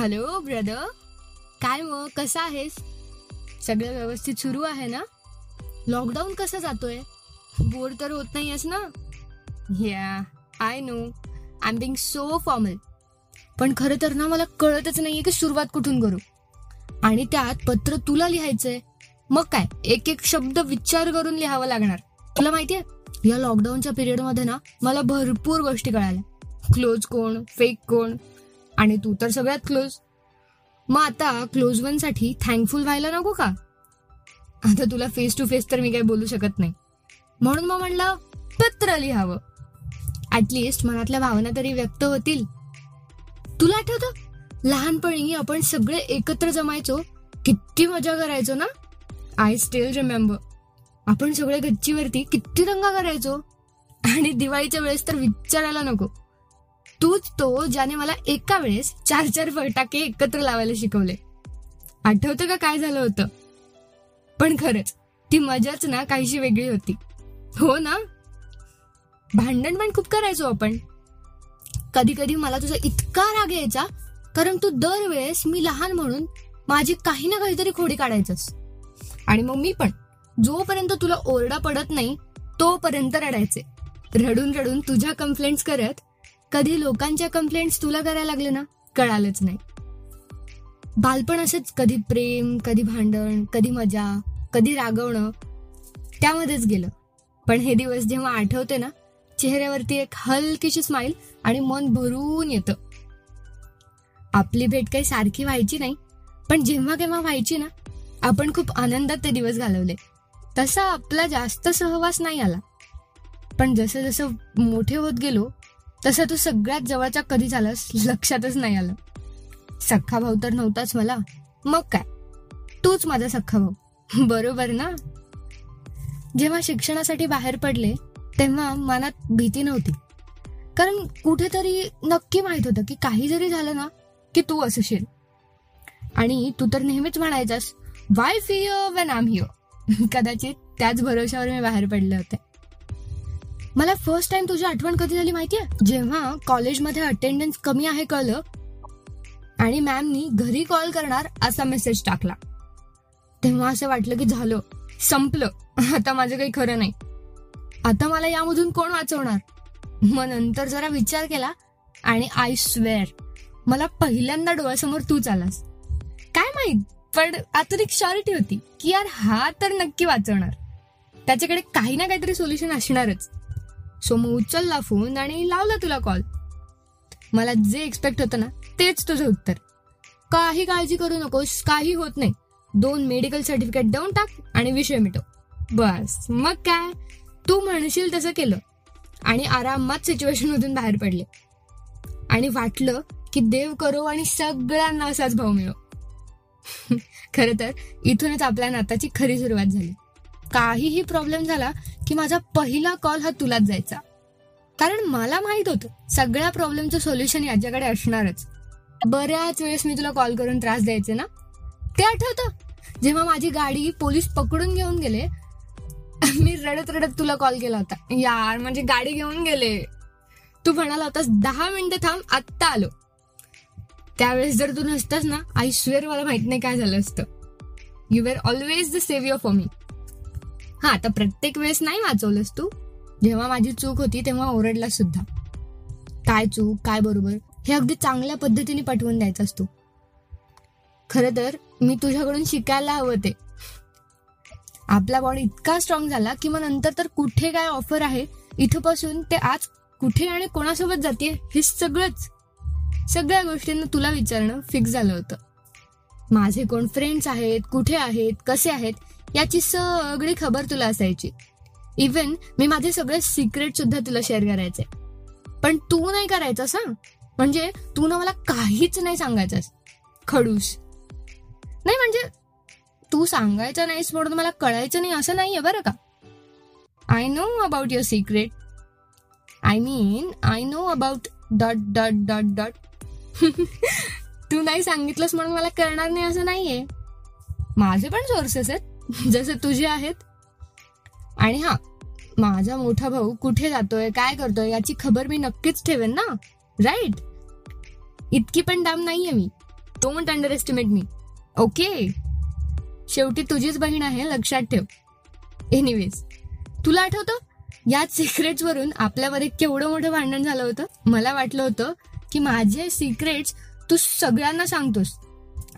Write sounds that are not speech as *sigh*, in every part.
Hello brother. काय मग? कसा आहेस? सगळं व्यवस्थित सुरू आहे ना? लॉकडाऊन कसं जातोय? बोर तर होत नाहीयेस ना? या I know I am being so formal पण खरं तर ना मला कळतच नाहीये की सुरुवात कुठून करू. आणि त्यात पत्र तुला लिहायचंय. मग काय? एक एक शब्द विचार करून लिहावं लागणार. तुला माहितीये? या लॉकडाऊनच्या पिरियडमध्ये ना मला भरपूर गोष्टी कळाल्या. क्लोज कोण? फेक कोण? आणि तू तर सगळ्यात क्लोज मग आता क्लोज वनसाठी थँकफुल व्हायला नको का? आता तुला फेस टू फेस तर मी काही बोलू शकत नाही. म्हणून मग म्हणलं पत्र लिहावं. ऍटलिस्ट मनातल्या भावना तरी व्यक्त होतील. तुला आठवतं? लहानपणी आपण सगळे एकत्र जमायचो. किती मजा करायचो ना? आय स्टील रिमेंबर आपण सगळे गच्चीवरती किती दंगा करायचो? आणि दिवाळीच्या वेळेस तर विचारायला नको. तूच तो ज्याने मला एका वेळेस चार चार फटाके एकत्र लावायला शिकवले. आठवतं का काय झालं होतं? पण खरंच ती मजाच ना काहीशी वेगळी होती. हो ना? भांडण पण खूप करायचो आपण. कधी कधी मला तुझा इतका राग यायचा कारण तू दरवेळेस मी लहान म्हणून माझी काही ना काहीतरी खोडी काढायचंस. आणि मग मी पण जोपर्यंत तुला ओरडा पडत नाही तोपर्यंत रडायचे. रडून रडून तुझ्या कंप्लेंट्स करत कधी लोकांच्या कंप्लेंट्स तुला करायला लागले ना कळालंच नाही. बालपण असंच कधी प्रेम कधी भांडण कधी मजा कधी रागवणं त्यामध्येच गेलं. पण हे दिवस जेव्हा आठवते ना चेहऱ्यावरती एक हलकीशी स्माईल आणि मन भरून येतं. आपली भेट काही सारखी व्हायची नाही पण जेव्हा केव्हा व्हायची ना आपण खूप आनंदात ते दिवस घालवले. तसा आपला जास्त सहवास नाही आला. पण जसं जसं मोठे होत गेलो तसं तू सगळ्यात जवळच्या कधी झालास लक्षातच नाही आलं. सख्खा भाऊ तर नव्हताच मला. मग काय? तूच माझा सख्खा भाऊ. बरोबर ना? जेव्हा शिक्षणासाठी बाहेर पडले तेव्हा मनात भीती नव्हती. कारण कुठेतरी नक्की माहीत होतं की काही जरी झालं ना की तू असशील आणि तू तर नेहमीच म्हणायचास why fear when I'm here कदाचित त्याच भरोशावर मी बाहेर पडले होते. मला फर्स्ट टाइम तुझी आठवण कधी झाली माहितीये? जेव्हा कॉलेजमध्ये अटेंडन्स कमी आहे कळलं आणि मॅमनी घरी कॉल करणार असा मेसेज टाकला. तेव्हा असं वाटलं की झालं संपलं. आता माझं काही खरं नाही. आता मला यामधून कोण वाचवणार? मग नंतर जरा विचार केला आणि आय स्वेअर मला पहिल्यांदा डोळ्यासमोर तूच आलास. काय माहीत? पण आता एक शॉरिटी होती की यार हा तर नक्की वाचवणार. त्याच्याकडे काही ना काहीतरी सोल्युशन असणारच. सो मग उचलला फोन आणि लावला तुला कॉल मला जे एक्सपेक्ट होतं ना तेच तुझं उत्तर. काही काळजी करू नकोस काही होत नाही. दोन मेडिकल सर्टिफिकेट देऊन टाक आणि विषय मिटव. बस. मग काय? तू म्हणशील तसं केलं. आणि आरामात सिच्युएशन मधून बाहेर पडले. आणि वाटलं की देव करो आणि सगळ्यांना असाच भाव मिळो. *laughs* खर तर इथूनच आपल्या नाताची खरी सुरुवात झाली. काहीही प्रॉब्लेम झाला की माझा पहिला कॉल हा तुलाच जायचा. कारण मला माहीत होतं सगळ्या प्रॉब्लेमचं सोल्युशन याच्याकडे असणारच. बऱ्याच वेळेस मी तुला कॉल करून त्रास द्यायचे ना? ते आठवतं. जेव्हा माझी गाडी पोलीस पकडून घेऊन गेले मी रडत रडत तुला कॉल केला होता. यार म्हणजे गाडी घेऊन गेले. तू म्हणाला होतास दहा मिनिटं थांब आत्ता आलो. त्यावेळेस जर तू नसतास ना आय स्वेअर मला माहीत नाही काय झालं असतं. You were always the saviour for me हा आता प्रत्येक वेळेस नाही वाचवलंस तू? जेव्हा माझी चूक होती तेव्हा ओरडला सुद्धा. काय चूक काय बरोबर हे अगदी चांगल्या पद्धतीने पटवून द्यायचं असतो खरं तर मी तुझ्याकडून शिकायला हवं ते. आपला बॉडी इतका स्ट्रॉंग झाला की मग नंतर तर कुठे काय ऑफर आहे इथपासून ते आज कुठे आणि कोणासोबत जाते हे सगळंच सगळ्या गोष्टींना तुला विचारणं फिक्स झालं होतं. माझे कोण फ्रेंड्स आहेत कुठे आहेत कसे आहेत याची सगळी खबर तुला असायची. इवन मी माझे सगळे सिक्रेट सुद्धा तुला शेअर करायचे. पण तू नाही करायचंस सांग म्हणजे तू ना मला काहीच नाही सांगायचंस. खडूस. नाही म्हणजे तू सांगायचं नाहीस म्हणून मला कळायचं नाही असं नाहीये बरं का. I know about your secret I mean I know about dot dot dot dot तू नाही सांगितलंस म्हणून मला कळणार नाही असं नाहीये. माझे पण सोर्सेस आहेत. *laughs* जसे तुझे आहेत. आणि हा माझा मोठा भाऊ कुठे जातोय काय करतोय याची खबर मी नक्कीच ठेवेन ना? राईट इतकी पण दाम नाहीये मी. Don't underestimate me okay शेवटी तुझीच बहीण आहे लक्षात ठेव. एनिवेज तुला आठवतं? याच सिक्रेट्स वरून आपल्यावर एक केवढं मोठं भांडण झालं होतं? मला वाटलं होतं की माझे सिक्रेट्स तू सगळ्यांना सांगतोस.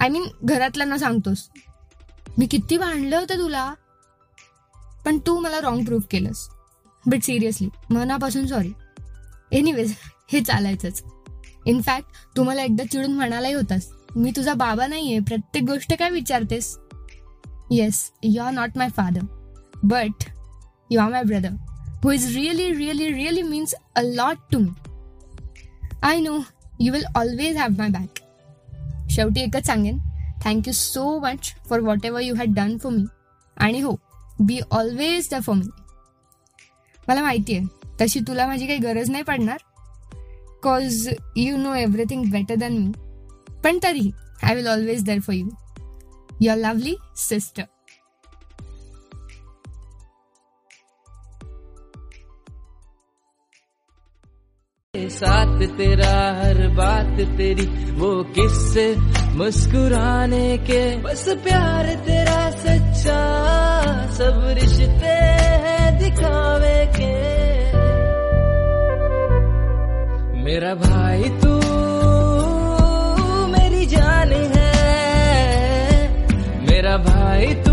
आय मीन घरातल्यांना सांगतोस. मी किती भांडलं होतं तुला? पण तू मला रॉंग प्रूव्ह केलंस. बट सिरियसली मनापासून सॉरी एनिवेज हे चालायचंच. इनफॅक्ट तू मला एकदा चिडून म्हणालाही होतास. मी तुझा बाबा नाहीये. प्रत्येक गोष्ट काय विचारतेस? Yes you are not my father but you are my brother who is really really really means a lot to me I know you will always have my back शेवटी एकच सांगेन. Thank you so much for whatever you had done for me आणि हो be always the for me मला माहिती आहे तशी तुला माझी काही गरज नाही पडणार cause you know everything better than me पण तरीही I will always there for you your lovely sister साथ तेरा हर बात तेरी। वो किससे मुस्कुराने के? बस प्यार तेरा सच्चा, सब रिश्ते हैं दिखावे के। मेरा भाई तू, मेरी जान है। मेरा भाई तू